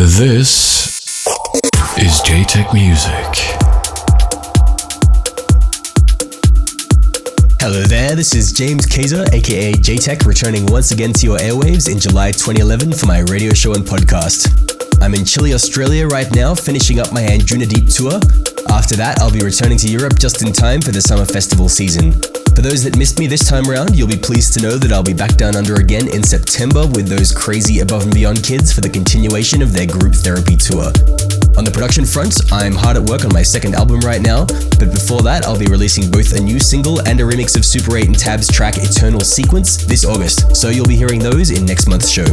This is Jaytech Music. Hello there, this is James Cayzer, aka Jaytech, returning once again to your airwaves in July 2011 for my radio show and podcast. I'm in Chile, Australia right now, finishing up my Anjunadeep tour. After that, I'll be returning to Europe just in time for the summer festival season. For those that missed me this time around, you'll be pleased to know that I'll be back down under again in September with those crazy Above and Beyond kids for the continuation of their group therapy tour. On the production front, I'm hard at work on my second album right now, but before that, I'll be releasing both a new single and a remix of Super 8 and Tab's track Eternal Sequence this August, so you'll be hearing those in next month's show.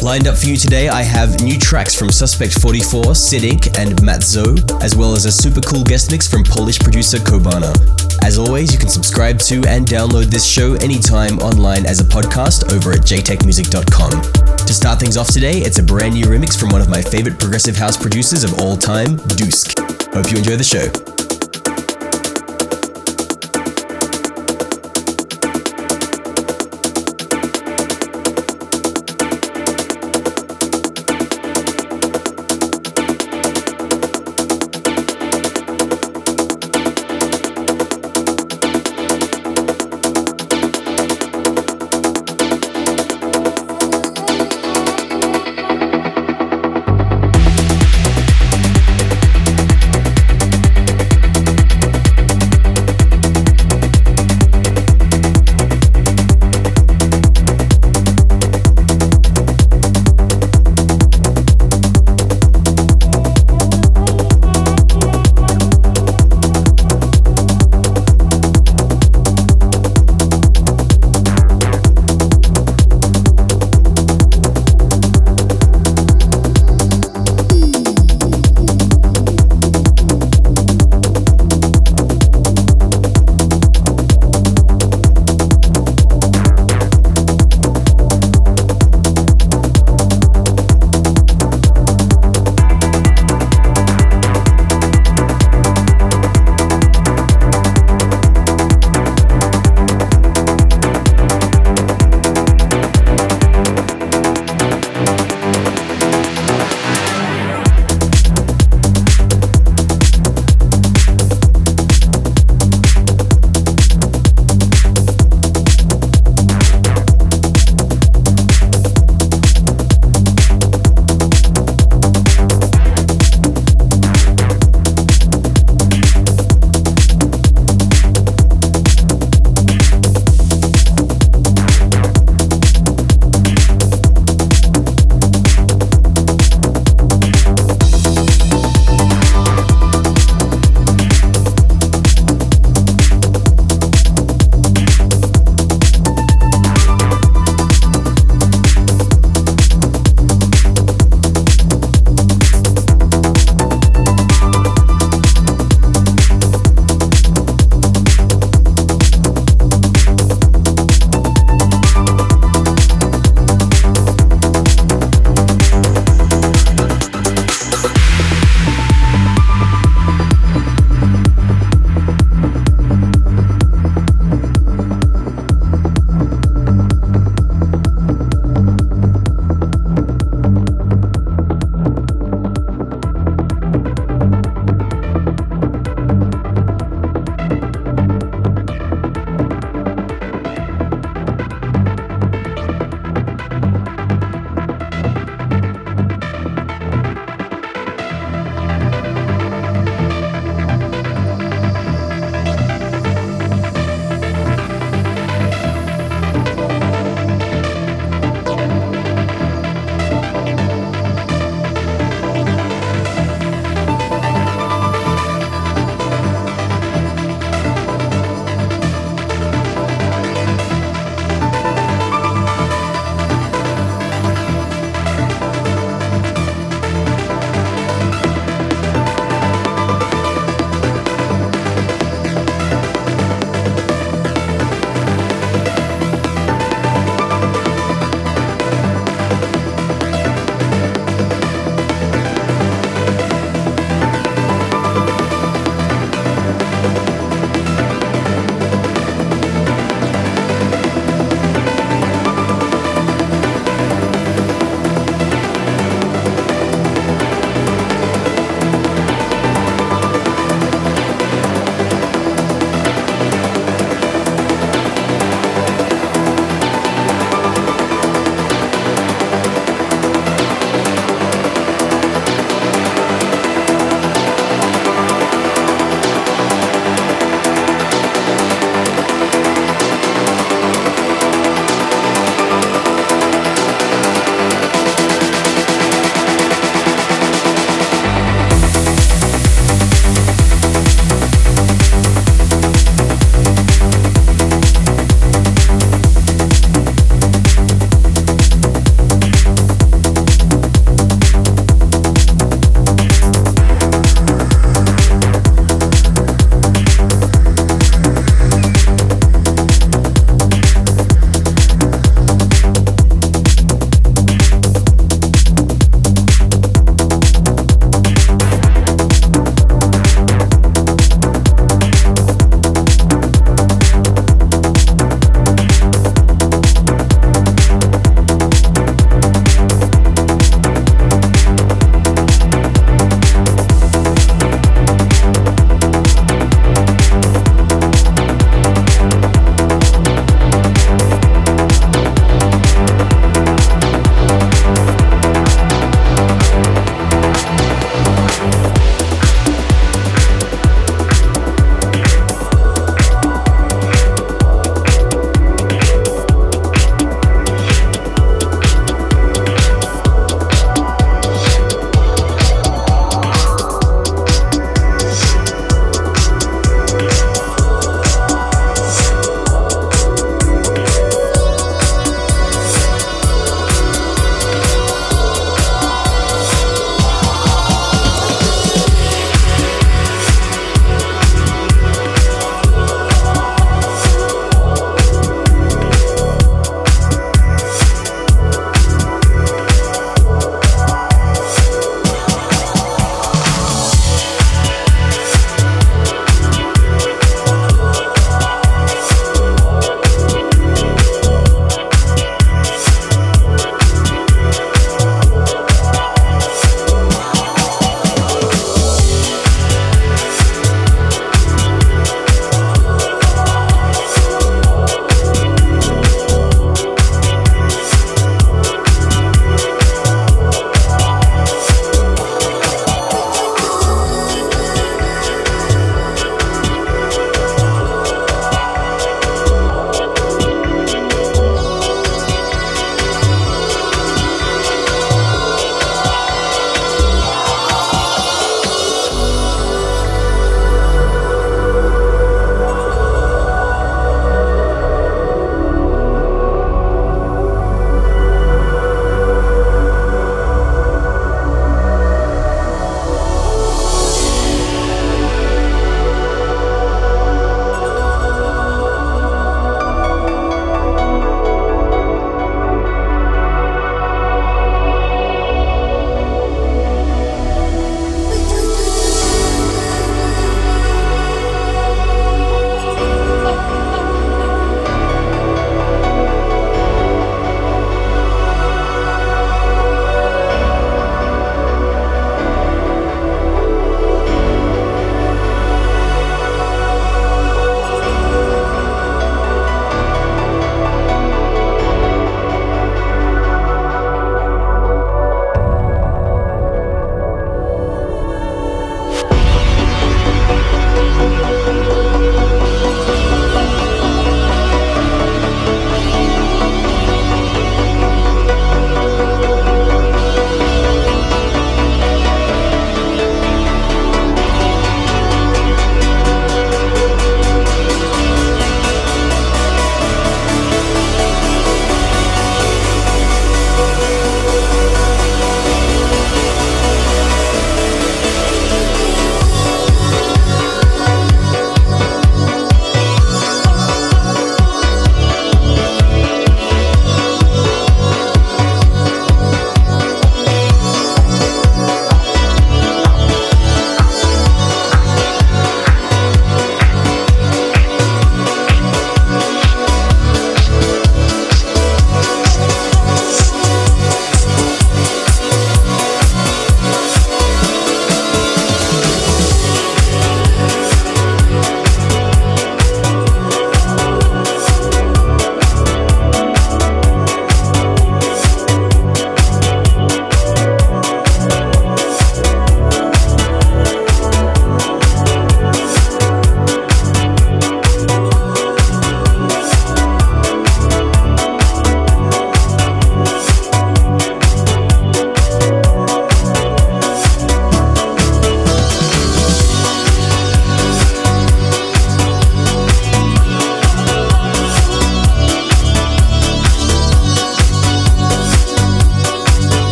Lined up for you today, I have new tracks from Suspect 44, Sid Sidik, and Matt Zo, as well as a super cool guest mix from Polish producer Kobana. As always, you can subscribe to and download this show anytime online as a podcast over at jaytechmusic.com. To start things off today, it's a brand new remix from one of my favorite progressive house producers of all time, Dusk. Hope you enjoy the show.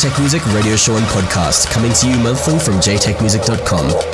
Jaytech Music Radio Show and Podcast, coming to you monthly from jaytechmusic.com.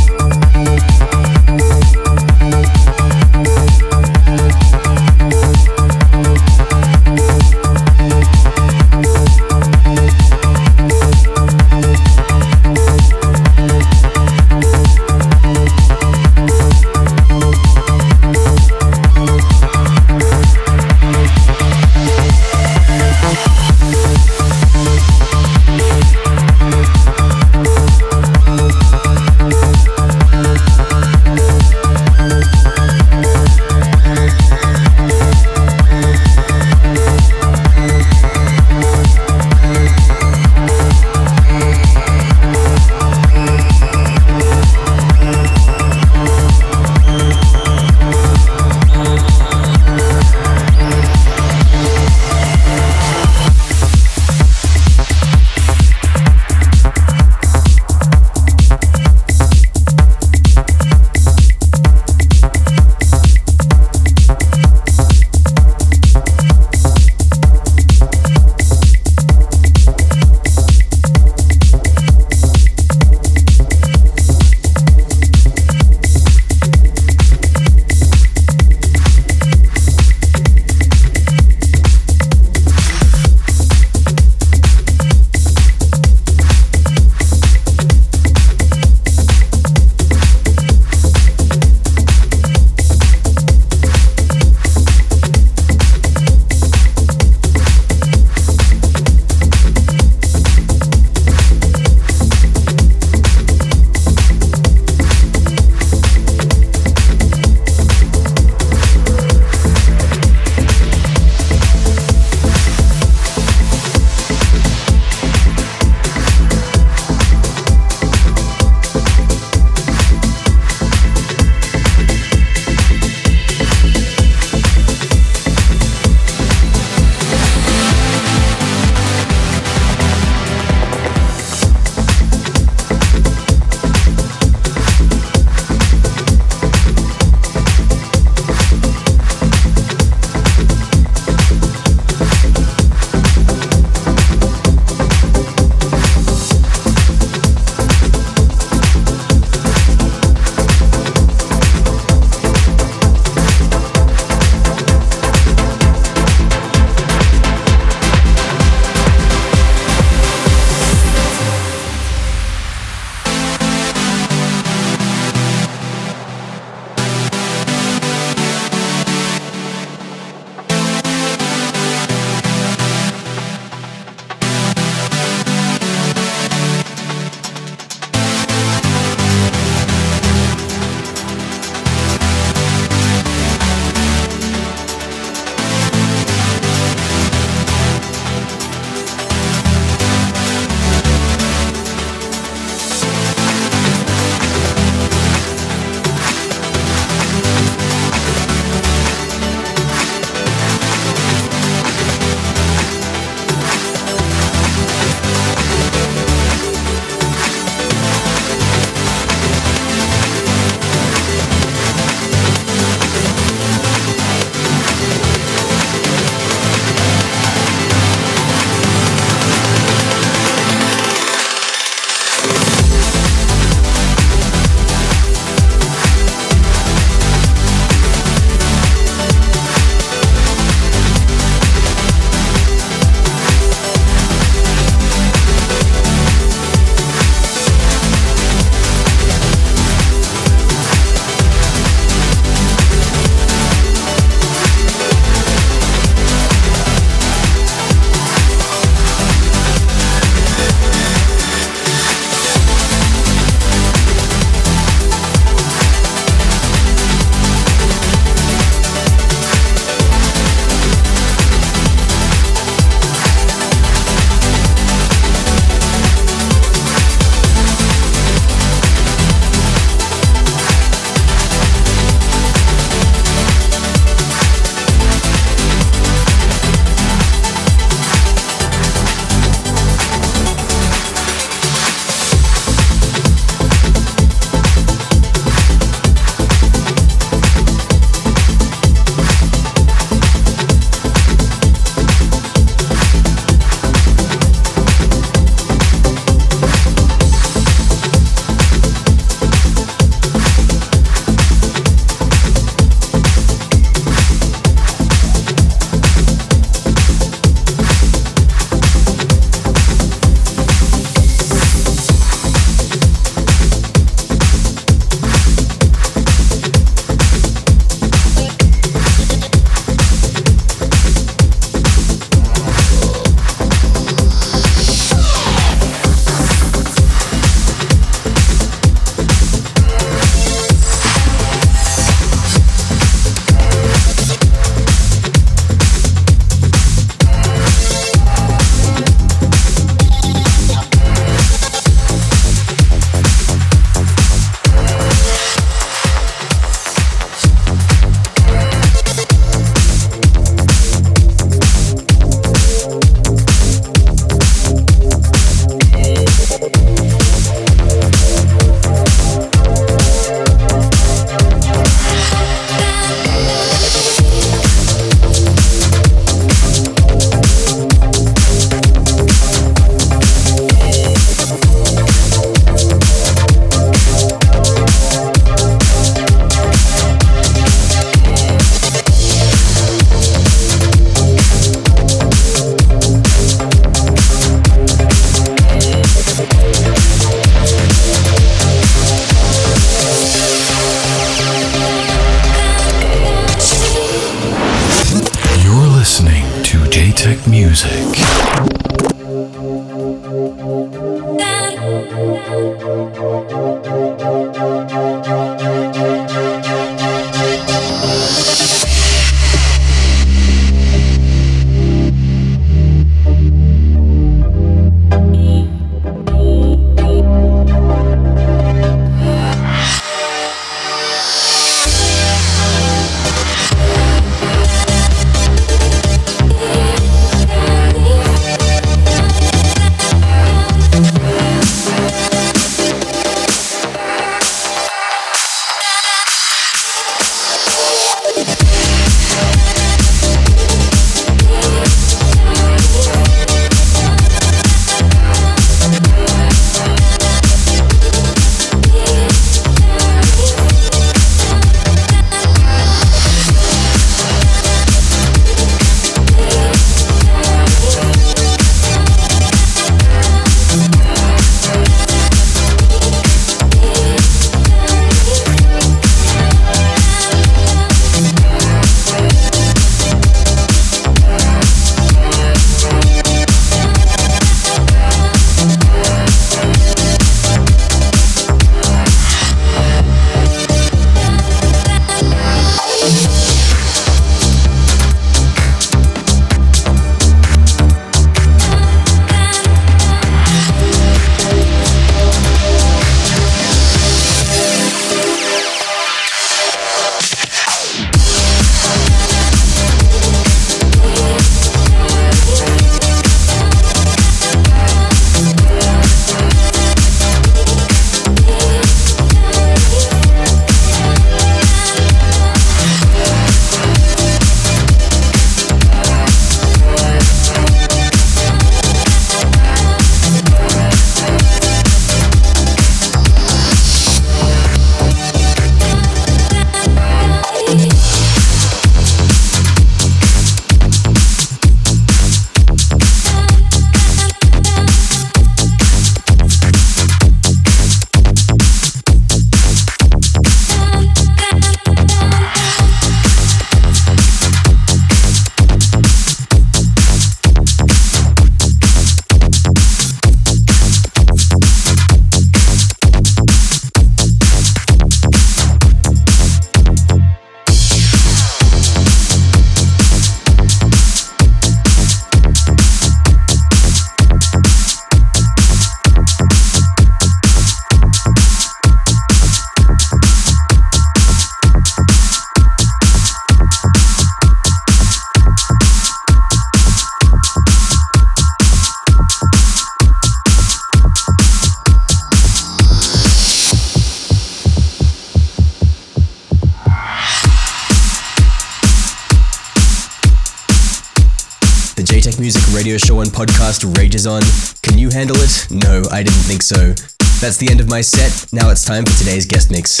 my set. Now it's time for today's guest mix.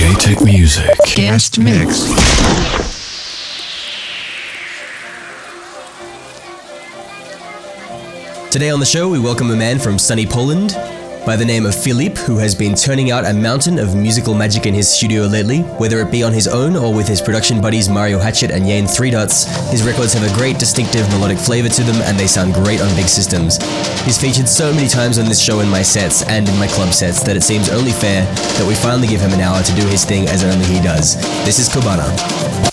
Jaytech Music. Guest mix. Today on the show, we welcome a man from sunny Poland, by the name of Philippe, who has been turning out a mountain of musical magic in his studio lately. Whether it be on his own or with his production buddies Mario Hatchet and Yane Three Dots, his records have a great distinctive melodic flavor to them and they sound great on big systems. He's featured so many times on this show in my sets and in my club sets that it seems only fair that we finally give him an hour to do his thing as only he does. This is Kobana.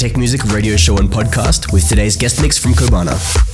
Jaytech Music Radio Show and Podcast with today's guest mix from Kobana.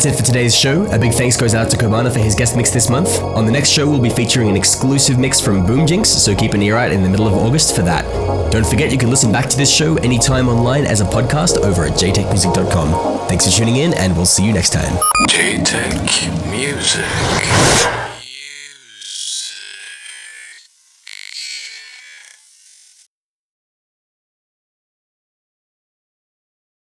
That's it for today's show. A big thanks goes out to Kobana for his guest mix this month. On the next show, we'll be featuring an exclusive mix from Boom Jinx, so keep an ear out in the middle of August for that. Don't forget you can listen back to this show anytime online as a podcast over at jaytechmusic.com. Thanks for tuning in, and we'll see you next time. Jaytech Music.